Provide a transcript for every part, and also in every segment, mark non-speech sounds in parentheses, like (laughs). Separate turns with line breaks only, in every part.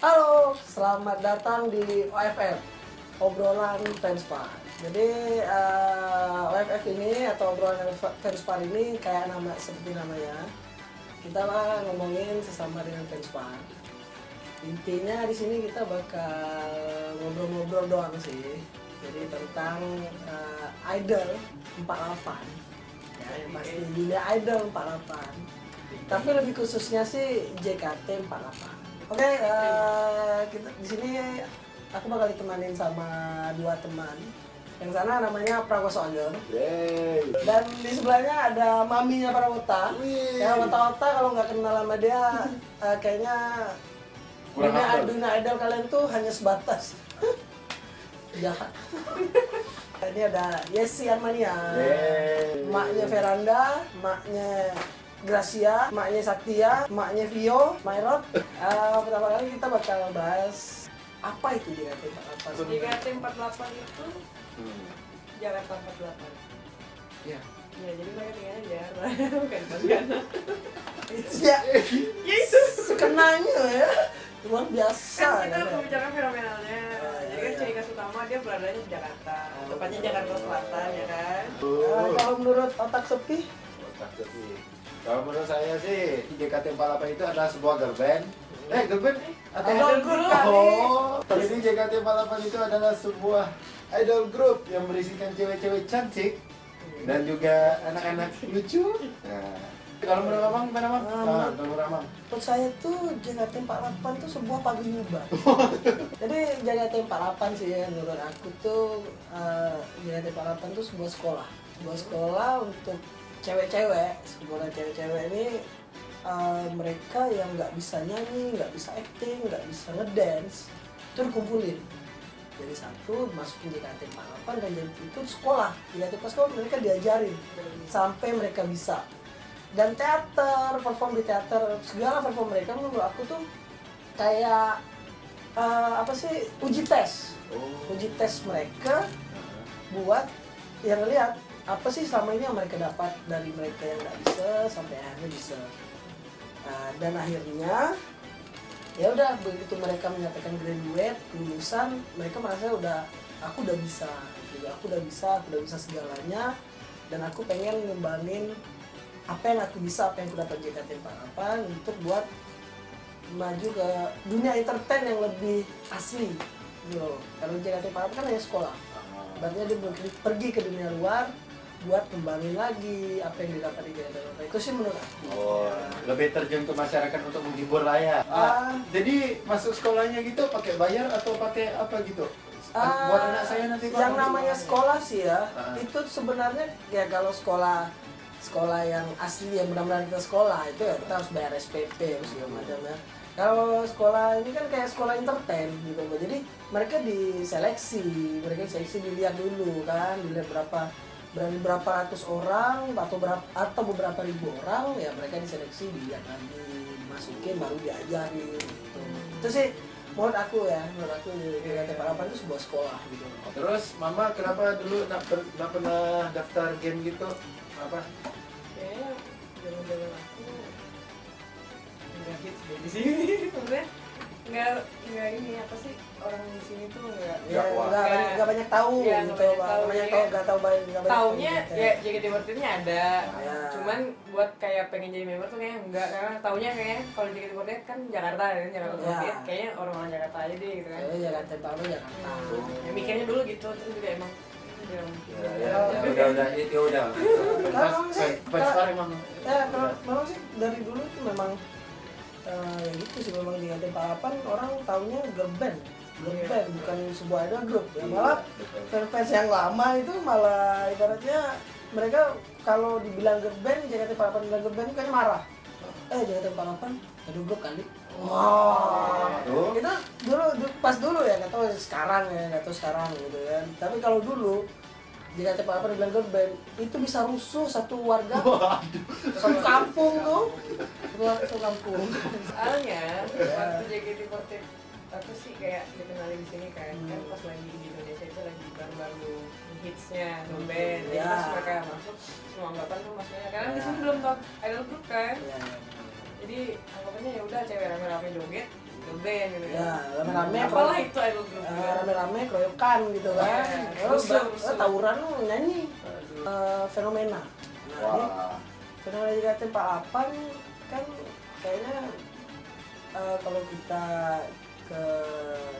Halo, selamat datang di OFF, obrolan fans fan. Jadi eh, OFF ini atau obrolan fans fan ini kayak nama seperti namanya. Kita lah ngomongin sesama dengan fans fan. Intinya di sini kita bakal ngobrol-ngobrol doang sih. Jadi tentang eh, idol 48. Ya, yang pasti dunia idol 48. Tapi lebih khususnya sih JKT 48. Oke, eh, kita di sini aku bakal ditemanin sama dua teman. Yang sana namanya Prakoso Ageng dan di sebelahnya ada maminya Prawota.
Wih.
Ya Wota-Wota kalau nggak kenal sama dia eh, kayaknya
Kurang
dunia,
hafal.
dunia idol kalian tuh hanya sebatas (laughs) jahat. Ini ada Yesi Armania,
Yeay.
maknya Veranda, maknya Gracia, maknya Saktia, maknya Vio, Mairot. (laughs) Eh, pertama kali kita bakal bahas apa itu JKT 48
JKT 48 itu
Hmm.
Jakarta 48
Ya.
ya jadi mereka tinggalnya di Jakarta (laughs) bukan di Pontianak
itu ya
ya itu
sekenanya ya luar biasa
kan kita
ya.
membicarakan fenomenalnya
Oh,
jadi
iya,
kan
iya.
ciri khas utama dia beradanya di Jakarta
Oh,
tepatnya. Jakarta Selatan ya kan
kalau menurut otak sepi
Otak sepi. Kalau menurut saya sih JKT48 itu adalah sebuah girl band. Eh, girl band? Atau
Idol group.
Oh, jadi JKT48 itu adalah sebuah idol group yang berisikan cewek-cewek cantik dan juga anak-anak lucu. Nah, kalau menurut Abang gimana, Bang?
Ah,
Nah, menurut Abang.
menurut saya tuh JKT 48 tuh sebuah paguyuban (laughs) jadi JKT 48 sih ya menurut aku tuh eh, JKT 48 tuh sebuah sekolah sebuah sekolah untuk cewek-cewek sekolah cewek-cewek ini eh, mereka yang nggak bisa nyanyi nggak bisa acting nggak bisa ngedance itu dikumpulin jadi satu masukin JKT 48 dan jadi itu sekolah. JKT 48 mereka diajarin sampai mereka bisa. Dan teater perform di teater segala perform mereka menurut aku tuh kayak eh, apa sih uji tes.
Oh.
uji tes mereka buat yang lihat apa sih selama ini yang mereka dapat dari mereka yang nggak bisa sampai akhirnya bisa Nah, dan akhirnya ya udah begitu mereka menyatakan graduate lulusan mereka merasa udah aku udah bisa gitu. aku udah bisa aku udah bisa segalanya dan aku pengen ngembangin apa yang aku bisa apa yang aku dapat JKT48 untuk buat maju ke dunia entertain yang lebih asli gitu loh. kalau JKT48 kan hanya sekolah
Ah.
Berarti dia pergi ke dunia luar buat kembangin lagi apa yang didapat di JKT48 itu sih menurut aku
Oh, lebih terjun ke masyarakat untuk menghibur lah ya.
Ah.
jadi masuk sekolahnya gitu pakai bayar atau pakai apa gitu?
Ah,
Buat anak saya nanti
yang namanya sekolah sih ya
Ah.
itu sebenarnya ya kalau sekolah sekolah yang asli yang benar-benar kita sekolah itu ya kita harus bayar SPP segala macam ya kalau sekolah ini kan kayak sekolah entertain gitu jadi mereka diseleksi mereka diseleksi dilihat dulu kan dilihat berapa berapa berapa ratus orang atau berapa atau beberapa ribu orang ya mereka diseleksi dilihat lagi dimasukin baru diajarin gitu. itu sih menurut aku ya menurut aku JKT 48 itu sebuah sekolah gitu loh.
Terus mama kenapa dulu nak, per- pernah daftar game gitu? Apa?
kayaknya zaman-zaman aku nggak hits deh di sini sebenarnya nggak nggak ini apa sih orang di sini tuh nggak
ya
Nggak,
nggak banyak nggak banyak tahu
nggak
gitu
banyak tahu,
banyak
ya
tahu nggak tahu banyak nggak banyak
taunya
tahu
ya JKT48 nya ada
Ya.
cuman buat kayak pengen jadi member tuh kayaknya enggak karena taunya kayaknya kalau JKT48 kan Jakarta kan Jakarta
Ya.
ya. kayaknya orang-orang Jakarta aja deh gitu kan
ya JKT 48 Jakarta
Hmm. ya mikirnya dulu gitu terus juga emang
Ya,
ya,
ya, ya, udah udah itu udah.
Kalau sih,
Fans
kalau-
emang.
ya memang sih dari dulu itu memang eh, ya gitu sih memang JKT 48 orang taunya girl band girl
Iya.
band bukan sebuah idol group ya
Iya,
malah fans-fans yang lama itu malah ibaratnya mereka kalau dibilang girl band JKT48 bilang girl band kan marah eh JKT48 idol group kali Wah,
Tuh.
itu dulu, du- pas dulu ya, nggak tahu sekarang ya, nggak tahu sekarang gitu kan. Tapi kalau dulu JKT 48 bilang girl band itu bisa rusuh satu warga, satu kampung tuh, (laughs) satu, satu kampung.
soalnya
Ya.
waktu JKT48 aku sih kayak dikenalin di sini kan
Hmm.
kan pas lagi di Indonesia itu lagi baru-baru hitsnya band jadi
Ya.
pas mereka masuk semua anggapan tuh maksudnya karena di
Ya.
sini belum tau idol group kan
Ya, ya.
jadi anggapannya ya udah cewek rame-rame joget idol band gitu
ya rame-rame
apalah itu idol group
eh,
gitu kan.
rame-rame keroyokan gitu kan
Iya,
terus eh,
rusuh.
tawuran lu nyanyi. Eh, fenomena nah
Wah.
fenomena JKT48 kan kayaknya eh, kalau kita ke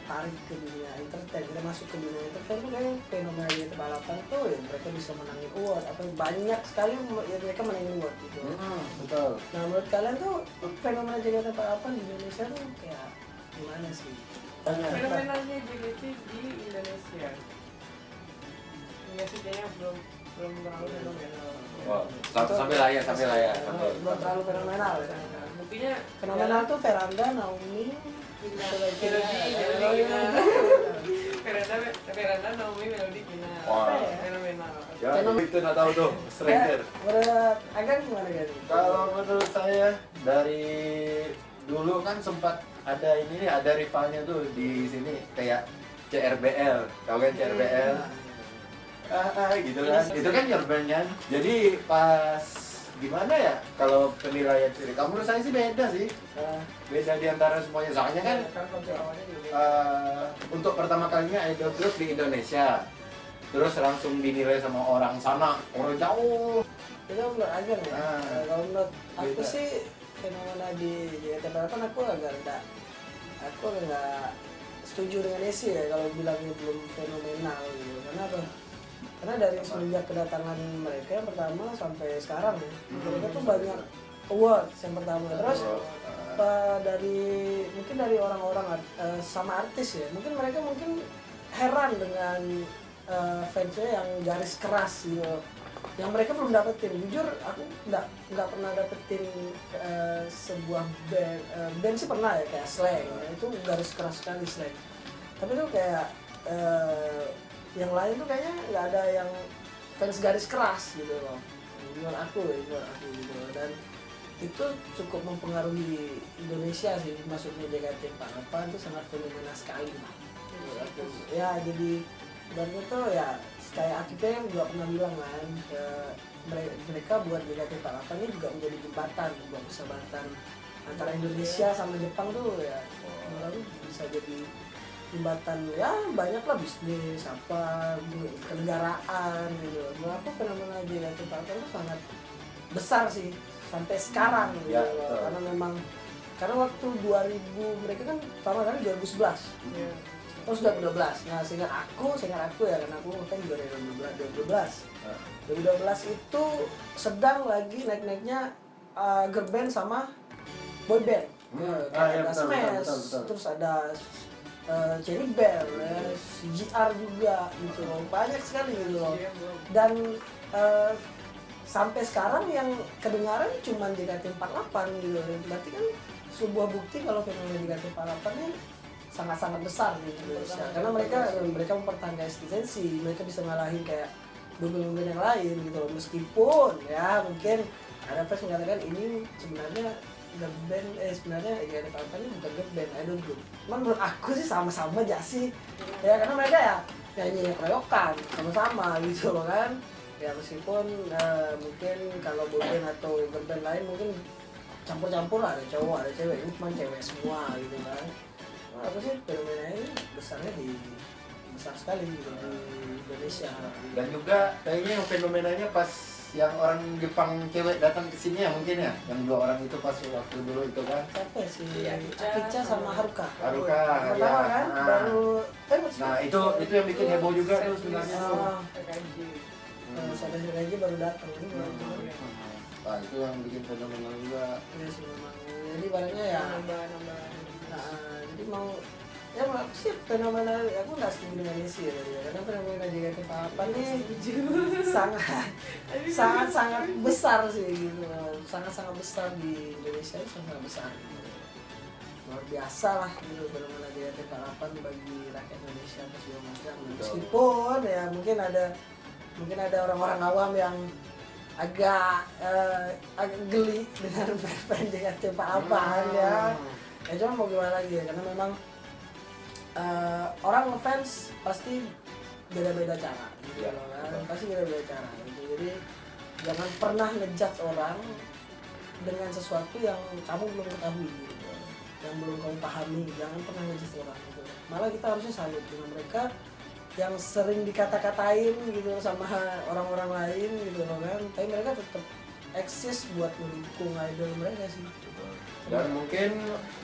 tarik ke dunia entertain kita masuk ke dunia entertain tuh kayak fenomena JKT48 tuh ya mereka bisa menangin award atau banyak sekali ya mereka menangin award gitu
Hmm, betul.
nah menurut kalian tuh fenomena JKT48 di Indonesia tuh kayak gimana sih?
Fenomenanya JKT di Indonesia sih kayaknya belum belum terlalu fenomenal
Wah, sam- sambil layar, sambil layar. sambil-
belum terlalu fenomenal ya.
Buktinya
Fenomenal tuh Veranda, Naomi,
Veranda fenomenal
Ya, itu nggak tahu tuh, stranger.
Menurut Agan gimana kan?
Kalau menurut saya dari dulu kan sempat ada ini ada rivalnya tuh di sini kayak CRBL, tahu kan CRBL? Ah, ah, gitu kan. Itu kan Yerbandnya. Jadi pas gimana ya kalau penilaian sendiri? Kalau menurut saya sih beda sih.
Eh,
Beda di antara semuanya. Soalnya kan
kan
eh, untuk pertama kalinya idol group di Indonesia. Terus langsung dinilai sama orang sana, orang jauh.
itu menurut Agan ya. Kalau menurut aku
Beda.
sih fenomena di JKT48 aku agak enggak aku agak nggak setuju dengan Esi ya kalau bilangnya belum fenomenal gitu. Karena apa? Karena dari semenjak kedatangan mereka yang pertama sampai sekarang ya,
Hmm.
mereka tuh banyak awards yang pertama. Terus apa dari mungkin dari orang-orang eh, sama artis ya mungkin mereka mungkin heran dengan eh, fansnya yang garis keras gitu yang mereka belum dapetin jujur aku nggak nggak pernah dapetin eh, sebuah band eh, band sih pernah ya kayak slang ya. itu garis keras sekali slang tapi tuh kayak eh, yang lain tuh kayaknya nggak ada yang fans garis keras gitu loh. Menurut aku ya menurut aku gitu loh. dan itu cukup mempengaruhi Indonesia sih masuknya JKT48 itu sangat fenomena sekali aku. ya jadi ibaratnya tuh ya kayak Akipnya kan juga pernah bilang kan mere- mereka buat JKT48 ini juga menjadi jembatan buat persahabatan antara Indonesia sama Jepang tuh ya. Menurut aku bisa jadi jembatan ya banyak lah bisnis apa bu- kenegaraan gitu menurut aku fenomena JKT48 itu sangat besar sih sampai sekarang gitu
Ya, betul.
karena memang karena waktu 2000 mereka kan pertama kali 2011
Iya.
Oh sudah 2012. Nah seingat aku, seingat aku ya karena aku kan juga dari 2012. 2012. 2012 itu sedang lagi naik-naiknya uh, girl band sama boy band.
Hmm.
Ya,
Ah, iya,
ada
betul,
Smash,
betul, betul, betul.
terus ada uh, Cherry Bell, ya, GR juga gitu loh. Banyak sekali gitu loh.
Iya.
Dan uh, sampai sekarang yang kedengaran cuma JKT48 gitu. Berarti kan sebuah bukti kalau fenomena JKT48 ini sangat-sangat besar di Indonesia karena mereka mereka mempertahankan eksistensi mereka bisa ngalahin kayak band-band yang lain gitu loh. meskipun ya mungkin ada fans mengatakan ini sebenarnya girl band eh sebenarnya ya ada ini bukan girl band idol group cuman menurut aku sih sama-sama aja sih. Ya karena mereka ya nyanyi keroyokan sama-sama gitu loh kan. Ya meskipun eh, mungkin kalau boy band atau girl band lain mungkin campur-campur lah ada cowok ada cewek. Ini cuma cewek semua gitu kan. Nah, apa sih fenomena ini besarnya di besar sekali gitu di Indonesia.
Dan juga kayaknya yang fenomenanya pas yang orang Jepang cewek datang ke sini ya mungkin ya, yang dua orang itu pas waktu dulu itu kan.
siapa ya si
Iya,
Akica sama Haruka
Haruka, ya.
pertama kan
Ah.
baru eh
Nah itu itu yang bikin heboh juga tuh sebenarnya.
Ah, eh, sampai sini aja baru datang ini baru
Hmm. Nah itu yang bikin fenomenal juga.
ya sih memang jadi barangnya ya
nambah nambah
Nah, jadi mau ya sih fenomena? Aku nggak setuju dengan Isi ya tadi ya. karena fenomena JKT48 nih (laughs) sangat sangat sangat besar sih gitu. Sangat sangat besar di Indonesia itu sangat sangat besar gitu. luar biasa lah gitu fenomena JKT48 bagi rakyat Indonesia apa segala macam. Meskipun ya mungkin ada mungkin ada orang-orang awam yang agak eh, agak geli dengan (laughs) fan JKT48 ya. Ya cuma mau gimana lagi ya karena memang eh, orang ngefans pasti beda-beda cara gitu loh kan. pasti beda-beda cara gitu. Jadi jangan pernah ngejudge orang dengan sesuatu yang kamu belum ketahui gitu yang belum kamu pahami. Jangan pernah ngejudge orang gitu. Malah kita harusnya salut dengan mereka yang sering dikata-katain gitu sama orang-orang lain gitu loh kan. Tapi mereka tetap eksis buat mendukung idol mereka sih
dan mungkin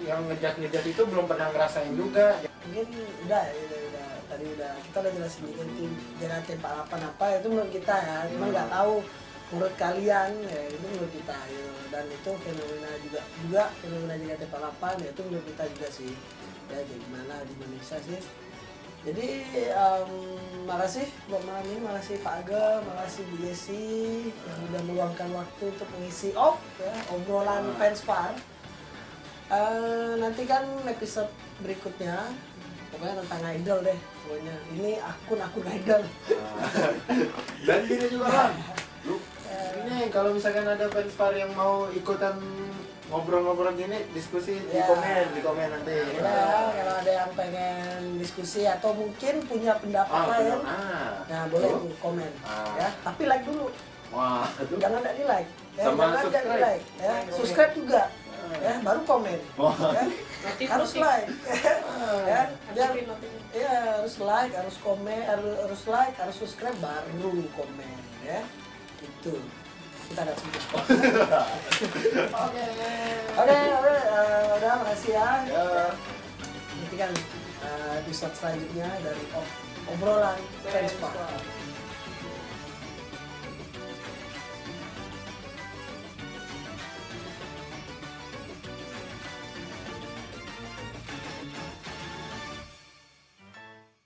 yang ngejat-ngejat itu belum pernah ngerasain juga
mungkin udah ya, udah, udah tadi udah kita udah jelasin juga tim JKT 48 apa itu menurut kita ya cuma
Hmm.
nggak tahu menurut kalian ya itu menurut kita gitu. dan itu fenomena juga juga fenomena JKT 48 ya itu menurut kita juga sih ya jadi gimana di Indonesia sih jadi em, makasih buat malam ini makasih Pak Aga makasih Bu Yesi yang udah meluangkan waktu untuk mengisi off ya obrolan
Hmm.
fans far Eh, nanti kan episode berikutnya pokoknya tentang idol deh pokoknya. Ini akun-akun idol. (laughs)
Dan gini juga kan lu ini kalau misalkan ada fans par yang mau ikutan ngobrol-ngobrol gini diskusi di
Ya.
komen di komen nanti.
Ya kalau ada yang pengen diskusi atau mungkin punya pendapat
ah
lain
ah.
nah boleh tuh komen
Ah.
ya. Tapi like dulu.
Wah.
Jangan tidak di like. Ya,
Sama
jangan
subscribe.
di like ya.
Komen.
subscribe juga. Ya baru komen
Wah.
ya.
Notif,
harus
notif.
like (laughs) ya biar ya harus like harus komen harus, harus like harus subscribe baru komen ya itu kita ada sebut (laughs) oke
oke
oke eh, udah makasih ya
ya
nantikan eh, episode selanjutnya dari ob- obrolan.
Park.